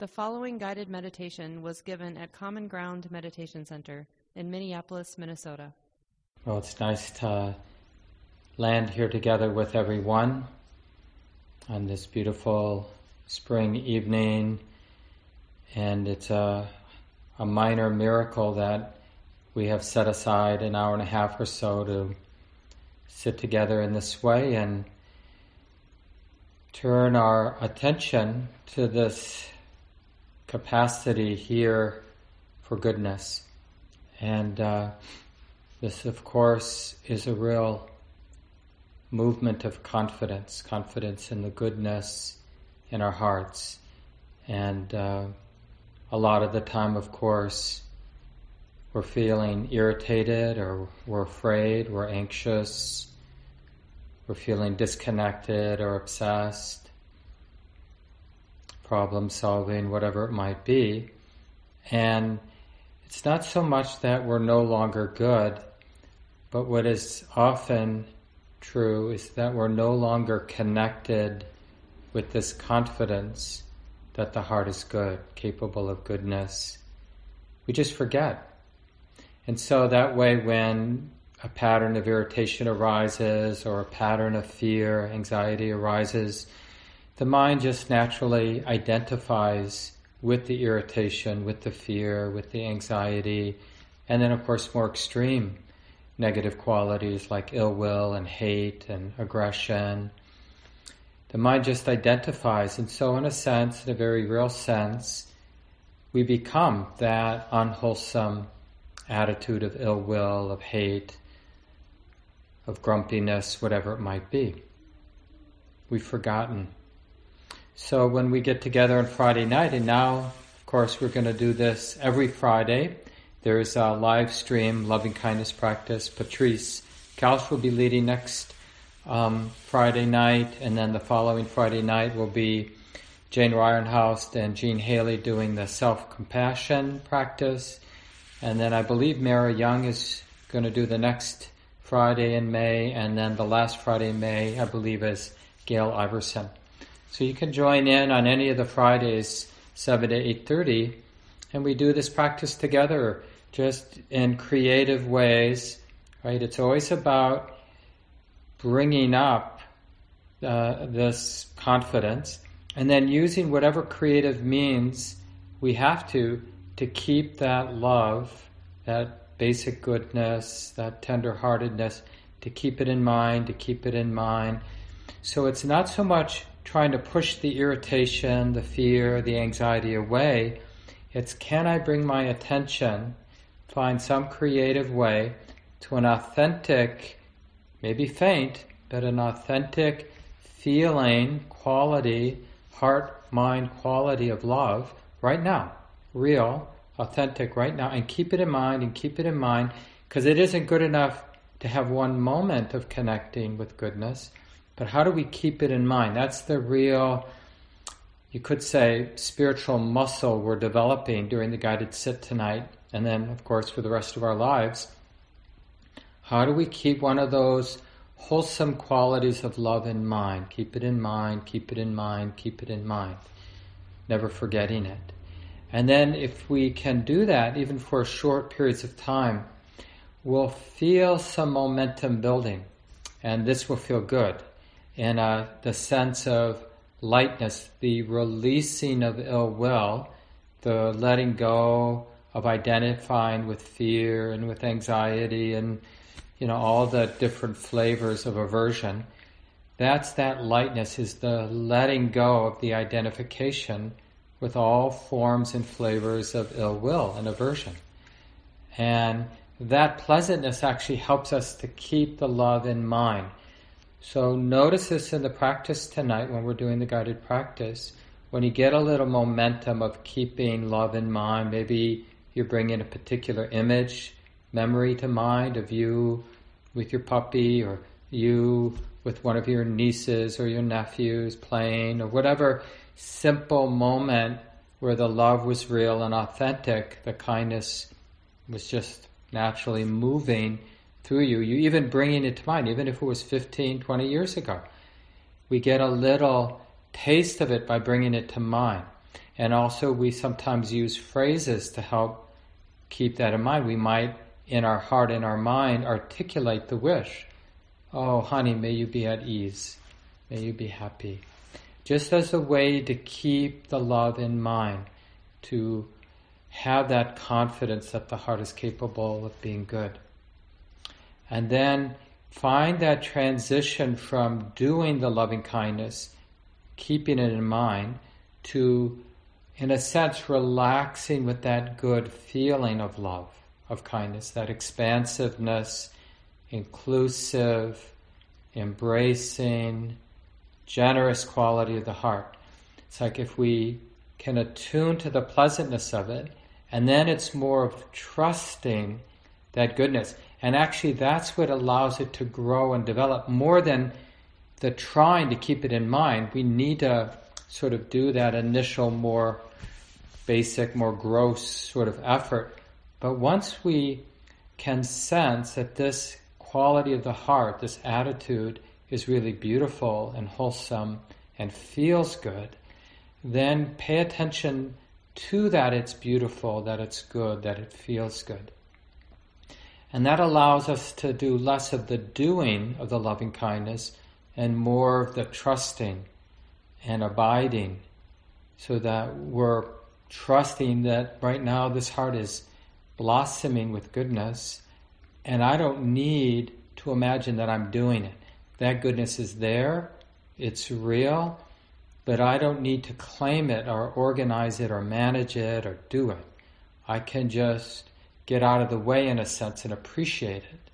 The following guided meditation was given at Common Ground Meditation Center in Minneapolis, Minnesota. Well, it's nice to land here together with everyone on this beautiful spring evening, and it's a, a minor miracle that we have set aside an hour and a half or so to sit together in this way and turn our attention to this capacity here for goodness. And uh, this, of course, is a real movement of confidence, confidence in the goodness in our hearts. And uh, a lot of the time, of course, we're feeling irritated or we're afraid, we're anxious, we're feeling disconnected or obsessed problem solving, whatever it might be. And it's not so much that we're no longer good, but what is often true is that we're no longer connected with this confidence that the heart is good, capable of goodness. We just forget. And so that way, when a pattern of irritation arises or a pattern of fear, anxiety arises, the mind just naturally identifies with the irritation, with the fear, with the anxiety, and then, of course, more extreme negative qualities like ill will and hate and aggression. The mind just identifies, and so, in a sense, in a very real sense, we become that unwholesome attitude of ill will, of hate, of grumpiness, whatever it might be. We've forgotten so when we get together on Friday night, and now, of course, we're going to do this every Friday. There's a live stream, loving kindness practice. Patrice Koelsch will be leading next um, Friday night, and then the following Friday night will be Jane Ryerhouse and Jean Haley doing the self-compassion practice. And then I believe Mara Young is going to do the next Friday in May, and then the last Friday in May, I believe, is Gail Iverson. So you can join in on any of the Fridays, 7 to 8.30, and we do this practice together just in creative ways, right? It's always about bringing up uh, this confidence and then using whatever creative means we have to to keep that love, that basic goodness, that tenderheartedness, to keep it in mind, to keep it in mind. So it's not so much trying to push the irritation, the fear, the anxiety away. It's can I bring my attention, find some creative way to an authentic, maybe faint, but an authentic feeling, quality, heart, mind quality of love right now, real, authentic right now, and keep it in mind and keep it in mind because it isn't good enough to have one moment of connecting with goodness. But how do we keep it in mind? That's the real, you could say, spiritual muscle we're developing during the guided sit tonight, and then, of course, for the rest of our lives. How do we keep one of those wholesome qualities of love in mind? Keep it in mind, keep it in mind, keep it in mind. Never forgetting it. And then, if we can do that, even for short periods of time, we'll feel some momentum building, and this will feel good and uh, the sense of lightness, the releasing of ill will, the letting go of identifying with fear and with anxiety and you know all the different flavors of aversion that's that lightness is the letting go of the identification with all forms and flavors of ill will and aversion. And that pleasantness actually helps us to keep the love in mind so notice this in the practice tonight when we're doing the guided practice. When you get a little momentum of keeping love in mind, maybe you're bringing a particular image, memory to mind of you with your puppy or you with one of your nieces or your nephews playing or whatever simple moment where the love was real and authentic, the kindness was just naturally moving through you. You even bringing it to mind, even if it was 15, 20 years ago. We get a little taste of it by bringing it to mind. And also, we sometimes use phrases to help keep that in mind. We might, in our heart, in our mind, articulate the wish. Oh, honey, may you be at ease. May you be happy. Just as a way to keep the love in mind, to have that confidence that the heart is capable of being good. And then find that transition from doing the loving kindness, keeping it in mind, to, in a sense, relaxing with that good feeling of love, of kindness, that expansiveness, inclusive, embracing, generous quality of the heart. It's like if we can attune to the pleasantness of it and then it's more of trusting that goodness. And actually, that's what allows it to grow and develop more than the trying to keep it in mind. We need to sort of do that initial, more basic, more gross sort of effort. But once we can sense that this quality of the heart, this attitude, is really beautiful and wholesome and feels good, then pay attention to that it's beautiful, that it's good, that it feels good. And that allows us to do less of the doing of the loving kindness and more of the trusting and abiding so that we're trusting that right now this heart is blossoming with goodness and I don't need to imagine that I'm doing it. That goodness is there, it's real, but I don't need to claim it or organize it or manage it or do it. I can just get out of the way in a sense and appreciate it,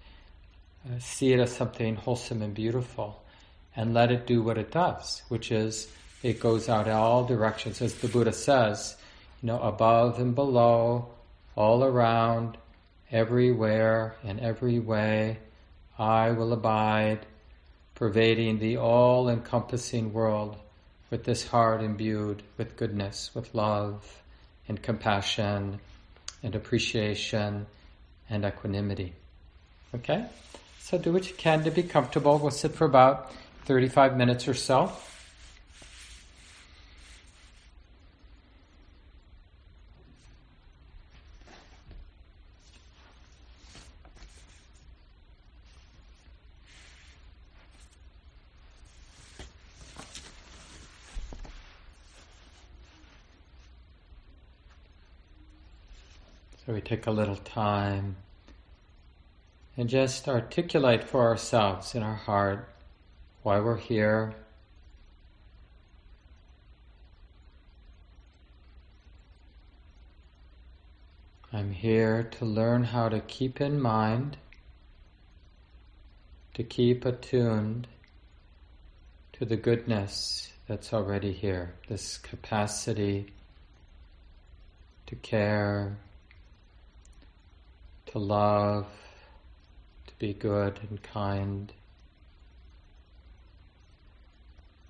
uh, see it as something wholesome and beautiful, and let it do what it does, which is it goes out in all directions, as the Buddha says, you know, above and below, all around, everywhere, in every way. I will abide, pervading the all encompassing world with this heart imbued with goodness, with love and compassion and appreciation and equanimity. Okay? So do what you can to be comfortable. We'll sit for about 35 minutes or so. So we take a little time and just articulate for ourselves in our heart why we're here. I'm here to learn how to keep in mind, to keep attuned to the goodness that's already here, this capacity to care, to love, to be good and kind.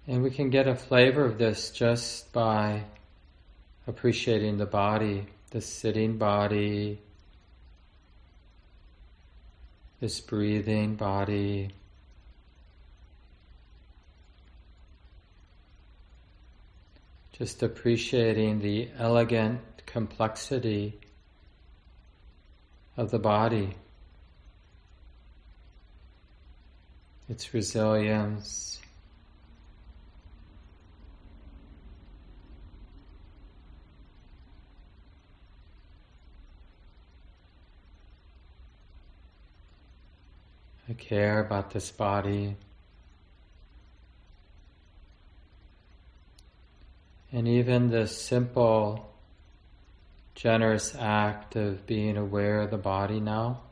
And we can get a flavor of this just by appreciating the body, the sitting body, this breathing body. Just appreciating the elegant complexity of the body, its resilience. I care about this body. And even the simple generous act of being aware of the body now,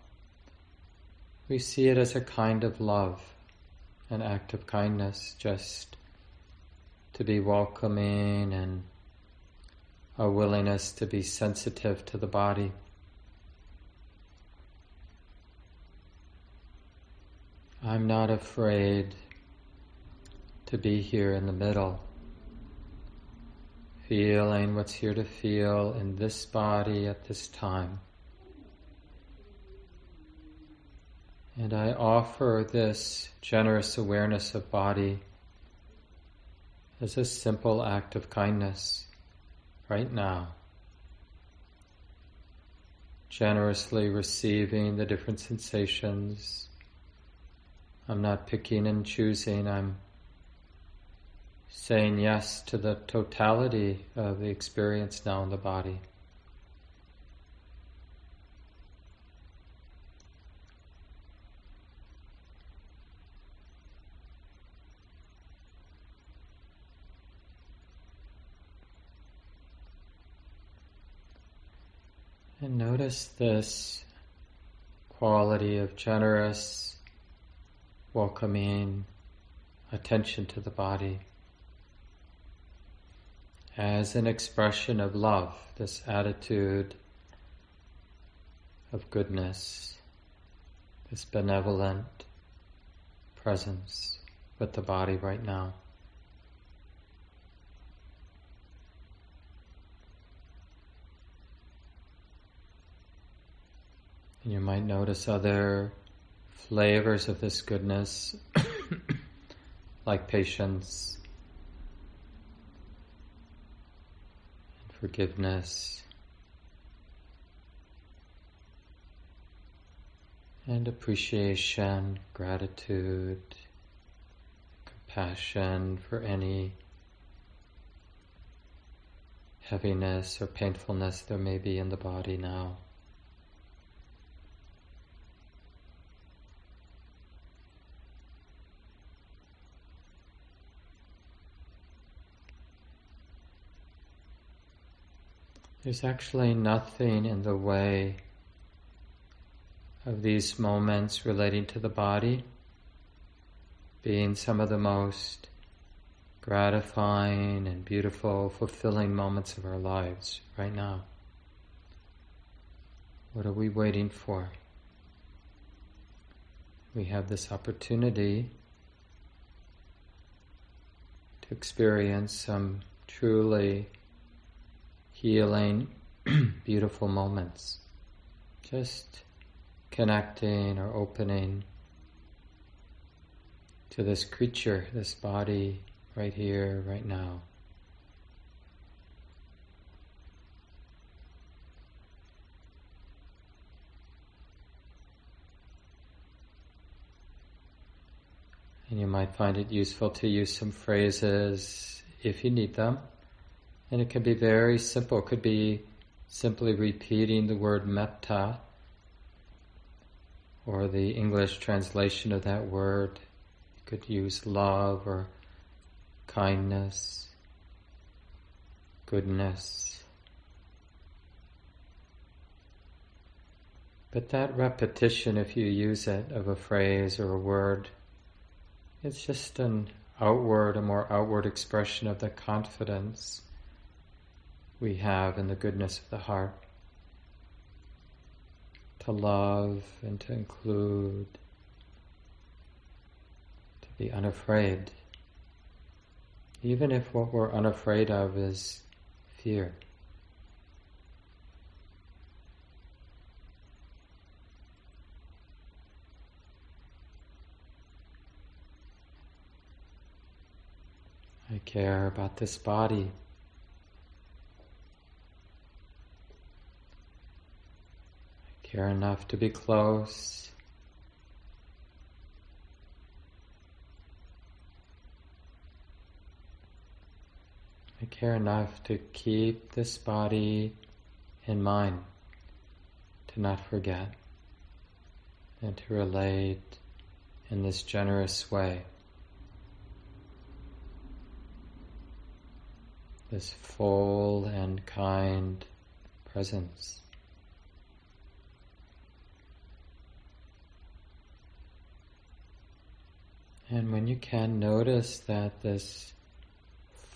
we see it as a kind of love, an act of kindness, just to be welcoming and a willingness to be sensitive to the body. I'm not afraid to be here in the middle feeling what's here to feel in this body at this time. And I offer this generous awareness of body as a simple act of kindness, right now. Generously receiving the different sensations. I'm not picking and choosing, I'm saying yes to the totality of the experience now in the body. And notice this quality of generous, welcoming attention to the body as an expression of love, this attitude of goodness, this benevolent presence with the body right now. And you might notice other flavors of this goodness, like patience and forgiveness and appreciation, gratitude, compassion for any heaviness or painfulness there may be in the body now. There's actually nothing in the way of these moments relating to the body being some of the most gratifying and beautiful, fulfilling moments of our lives right now. What are we waiting for? We have this opportunity to experience some truly healing, beautiful moments. Just connecting or opening to this creature, this body right here, right now. And you might find it useful to use some phrases if you need them. And it can be very simple. It could be simply repeating the word metta or the English translation of that word. You could use love or kindness, goodness. But that repetition, if you use it, of a phrase or a word, it's just an outward, a more outward expression of the confidence we have in the goodness of the heart. To love and to include, to be unafraid, even if what we're unafraid of is fear. I care about this body. Care enough to be close. I care enough to keep this body in mind, to not forget, and to relate in this generous way. This full and kind presence. And when you can, notice that this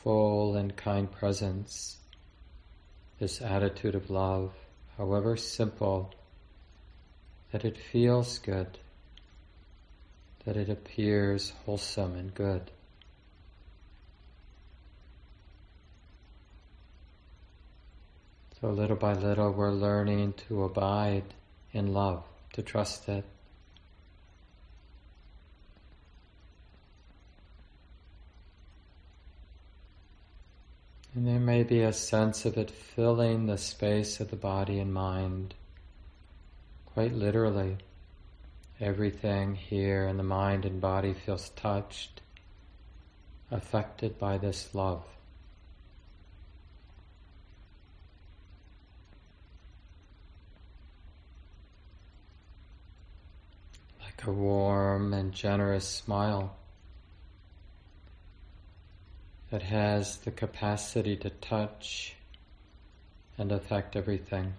full and kind presence, this attitude of love, however simple, that it feels good, that it appears wholesome and good. So little by little, we're learning to abide in love, to trust it, And there may be a sense of it filling the space of the body and mind, quite literally. Everything here in the mind and body feels touched, affected by this love. Like a warm and generous smile that has the capacity to touch and affect everything.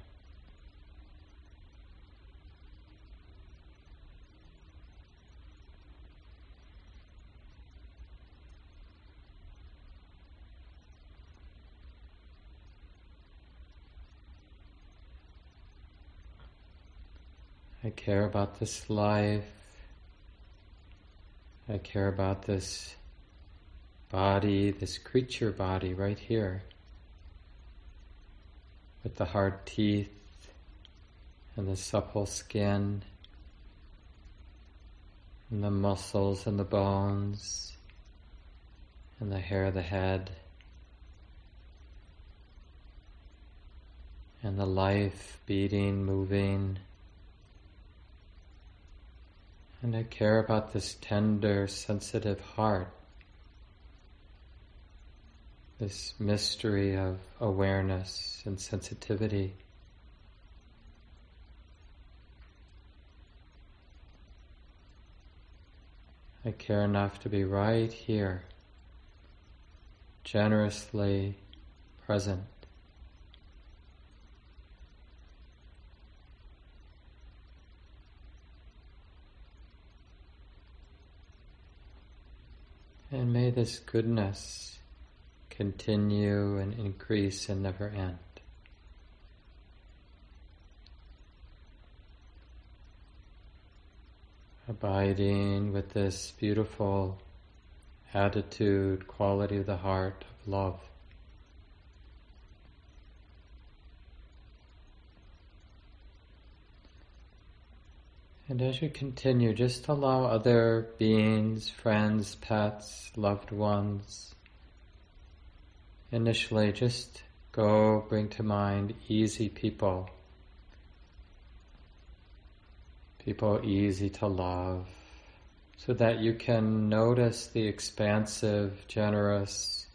I care about this life. I care about this body, this creature body right here, with the hard teeth and the supple skin, and the muscles and the bones, and the hair of the head, and the life beating, moving. And I care about this tender, sensitive heart this mystery of awareness and sensitivity. I care enough to be right here, generously present. And may this goodness continue and increase and never end. Abiding with this beautiful attitude, quality of the heart of love. And as you continue, just allow other beings, friends, pets, loved ones, initially just go bring to mind easy people, people easy to love, so that you can notice the expansive, generous,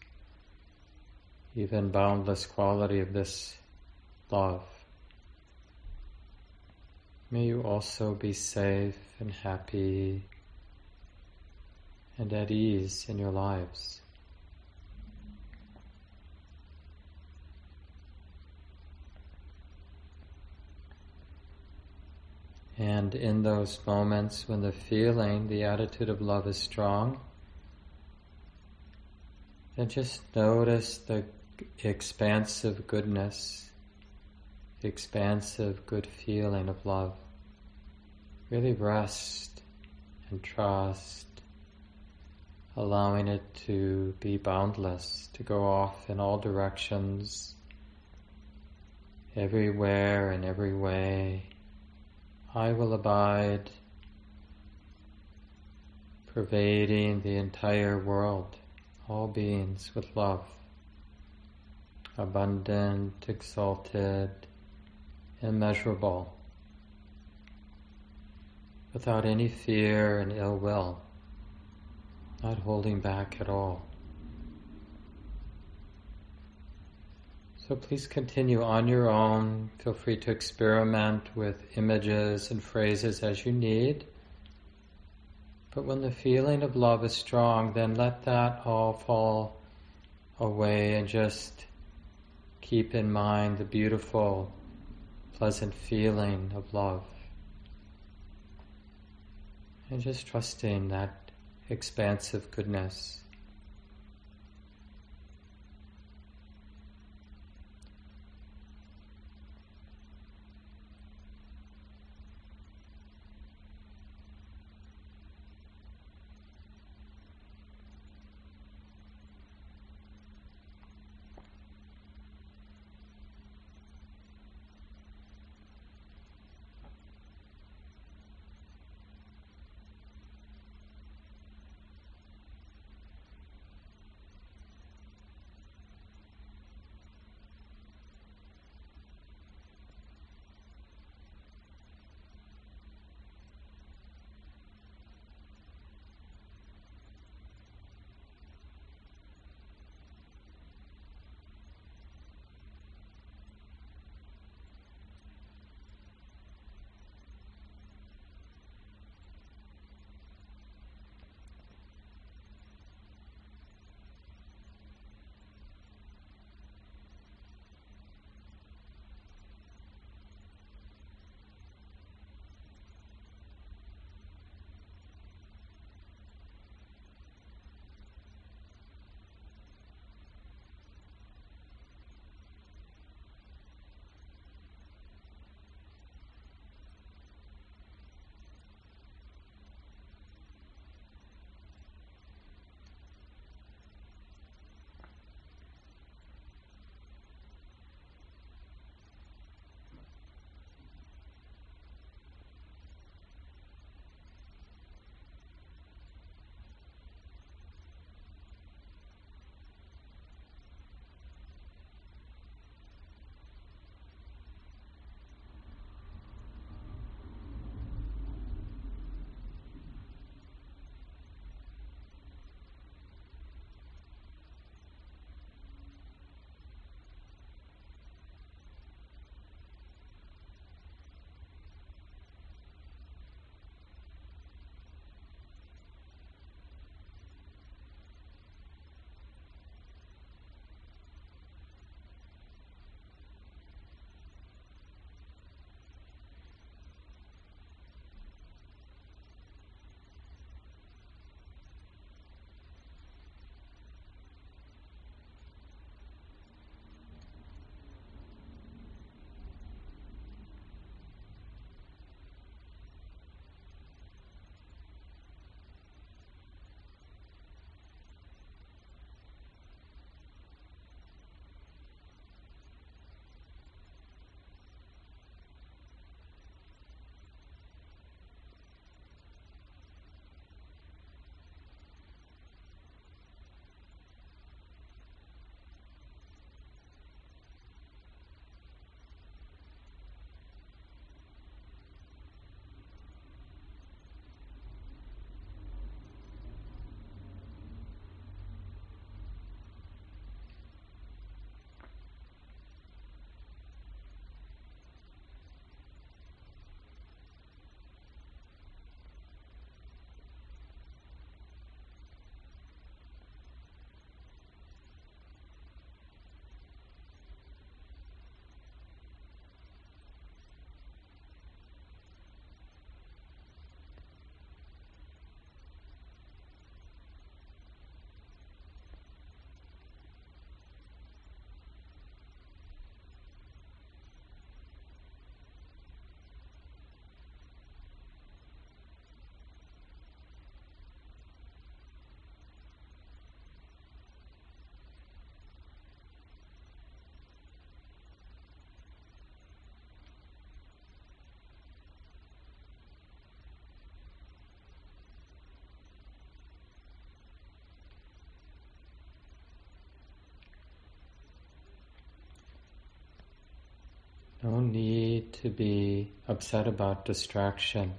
even boundless quality of this love. May you also be safe and happy and at ease in your lives. And in those moments when the feeling, the attitude of love is strong, then just notice the expansive goodness, the expansive good feeling of love. Really rest and trust, allowing it to be boundless, to go off in all directions, everywhere and every way. I will abide, pervading the entire world, all beings with love, abundant, exalted, immeasurable, without any fear and ill will, not holding back at all. So please continue on your own. Feel free to experiment with images and phrases as you need. But when the feeling of love is strong, then let that all fall away and just keep in mind the beautiful, pleasant feeling of love. And just trusting that expansive goodness. No need to be upset about distraction.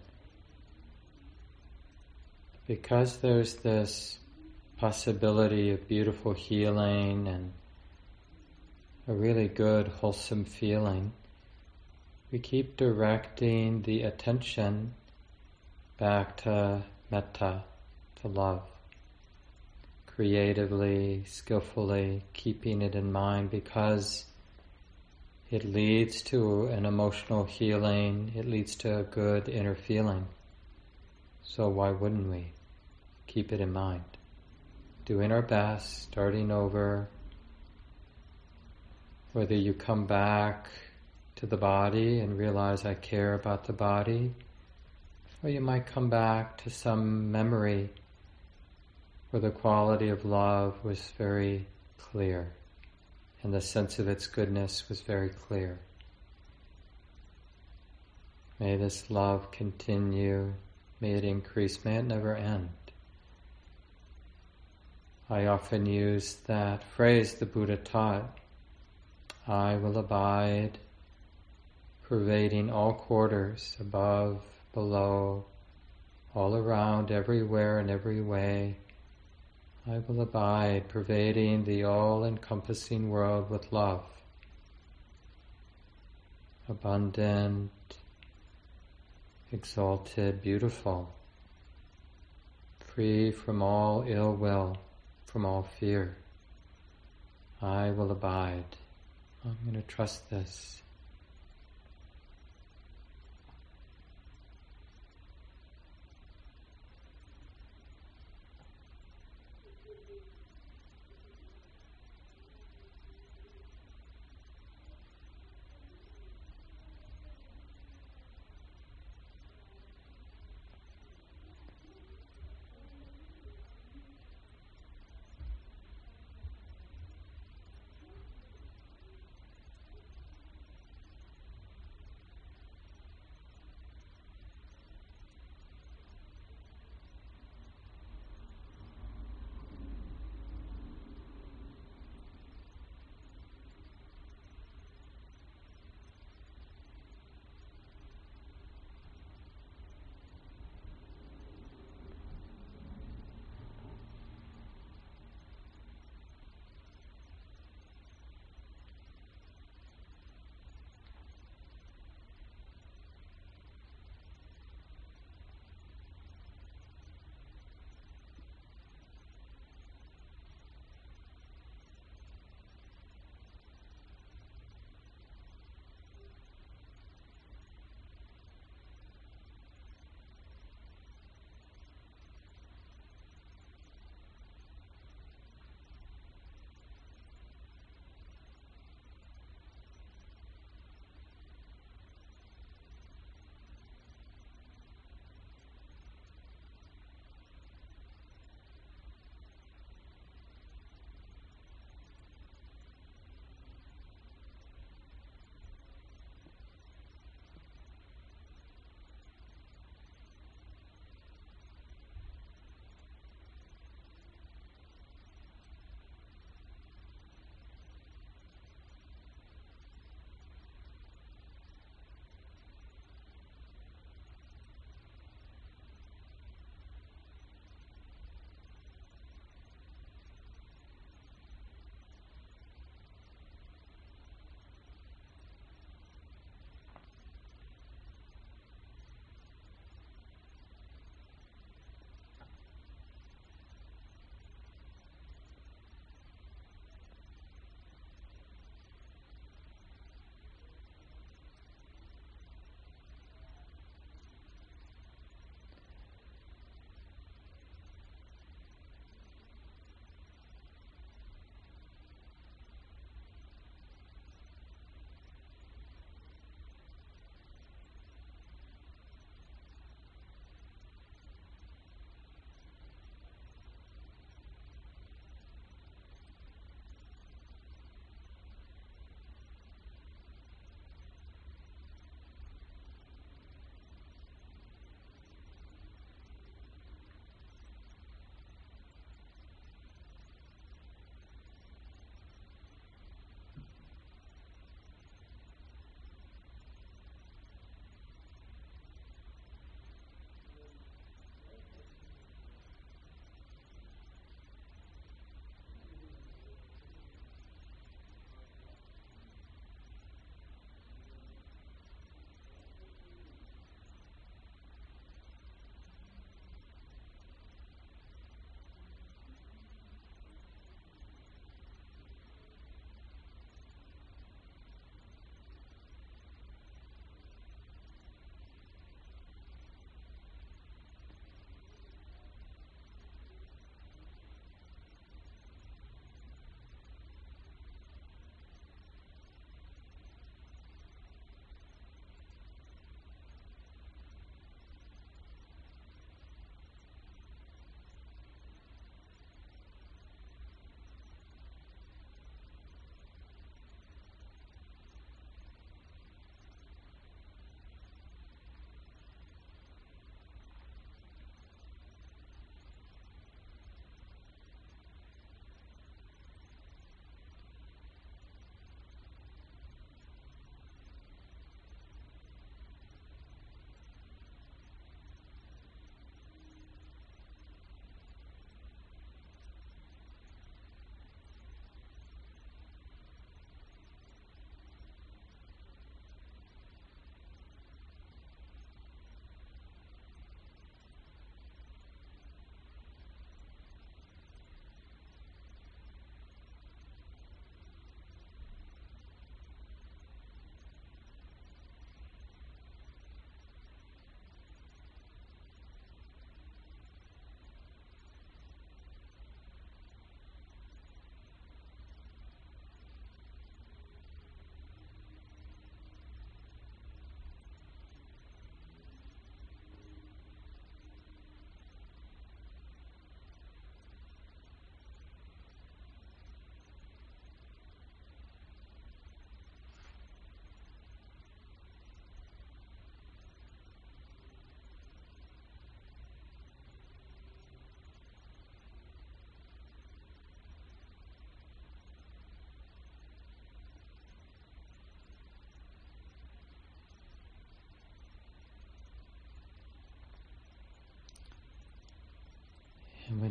Because there's this possibility of beautiful healing and a really good, wholesome feeling, we keep directing the attention back to metta, to love. Creatively, skillfully, keeping it in mind because it leads to an emotional healing, it leads to a good inner feeling. So why wouldn't we keep it in mind? Doing our best, starting over, whether you come back to the body and realize I care about the body, or you might come back to some memory where the quality of love was very clear and the sense of its goodness was very clear. May this love continue, may it increase, may it never end. I often use that phrase the Buddha taught I will abide, pervading all quarters, above, below, all around, everywhere, in every way. I will abide, pervading the all encompassing world with love. Abundant, exalted, beautiful, free from all ill will, from all fear. I will abide. I'm going to trust this.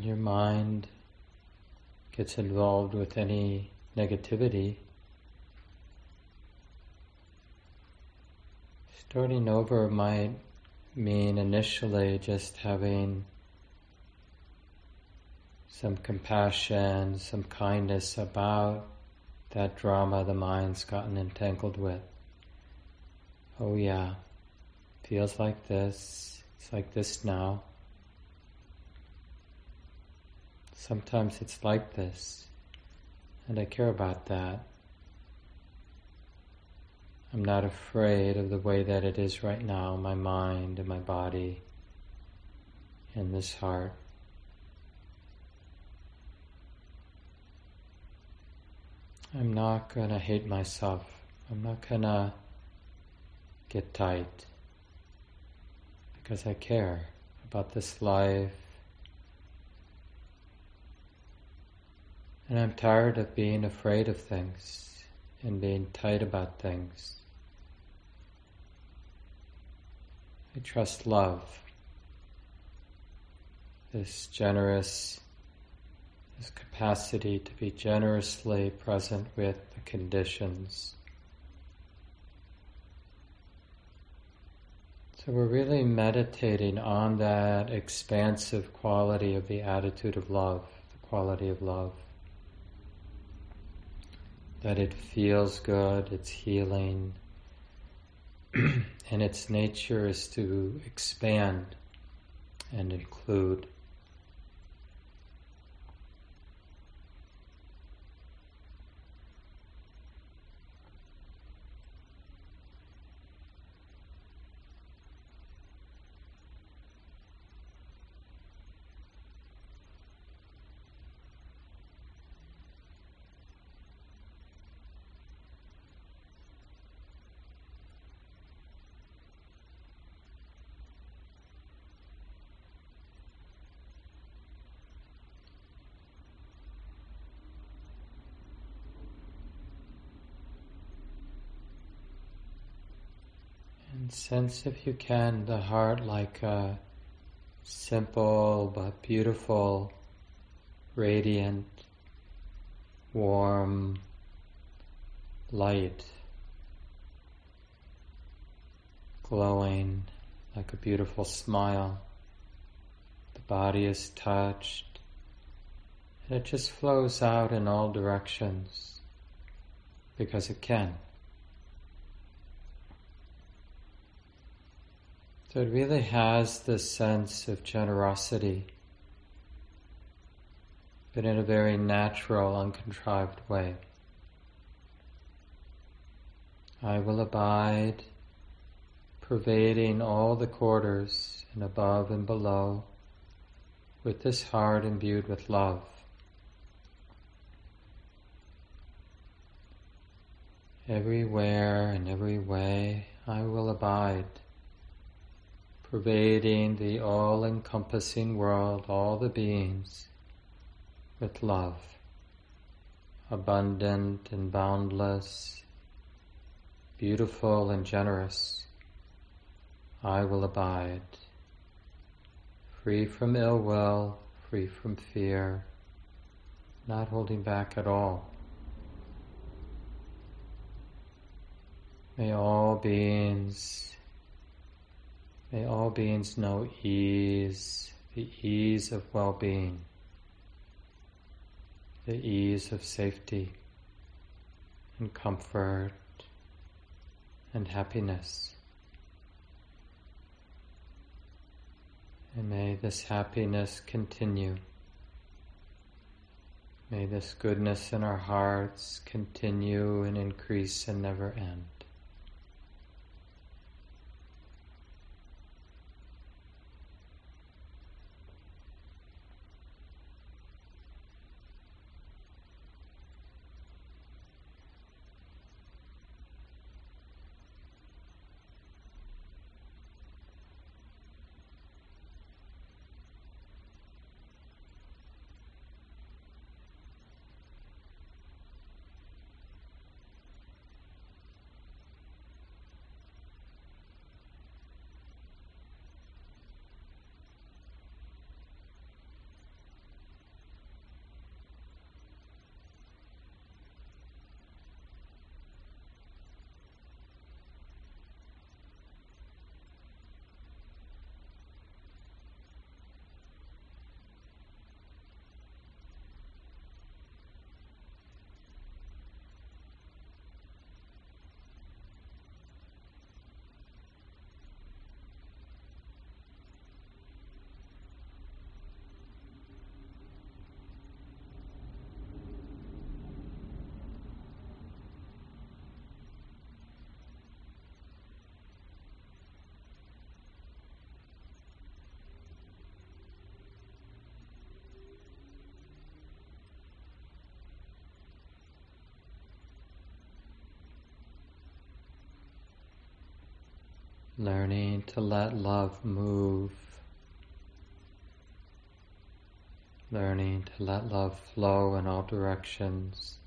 Your mind gets involved with any negativity, starting over might mean initially just having some compassion, some kindness about that drama the mind's gotten entangled with. Oh, yeah, feels like this, it's like this now. Sometimes it's like this, and I care about that. I'm not afraid of the way that it is right now, my mind and my body and this heart. I'm not going to hate myself. I'm not going to get tight because I care about this life. And I'm tired of being afraid of things and being tight about things. I trust love, this generous this capacity to be generously present with the conditions. So we're really meditating on that expansive quality of the attitude of love, the quality of love. That it feels good, it's healing, and its nature is to expand and include. Sense, if you can, the heart like a simple but beautiful, radiant, warm light, glowing like a beautiful smile. The body is touched, and it just flows out in all directions because it can. So it really has this sense of generosity, but in a very natural, uncontrived way. I will abide, pervading all the quarters and above and below, with this heart imbued with love. Everywhere and every way I will abide pervading the all encompassing world, all the beings, with love, abundant and boundless, beautiful and generous. I will abide, free from ill will, free from fear, not holding back at all. May all beings May all beings know ease, the ease of well-being, the ease of safety and comfort and happiness. And may this happiness continue. May this goodness in our hearts continue and increase and never end. Learning to let love move, learning to let love flow in all directions.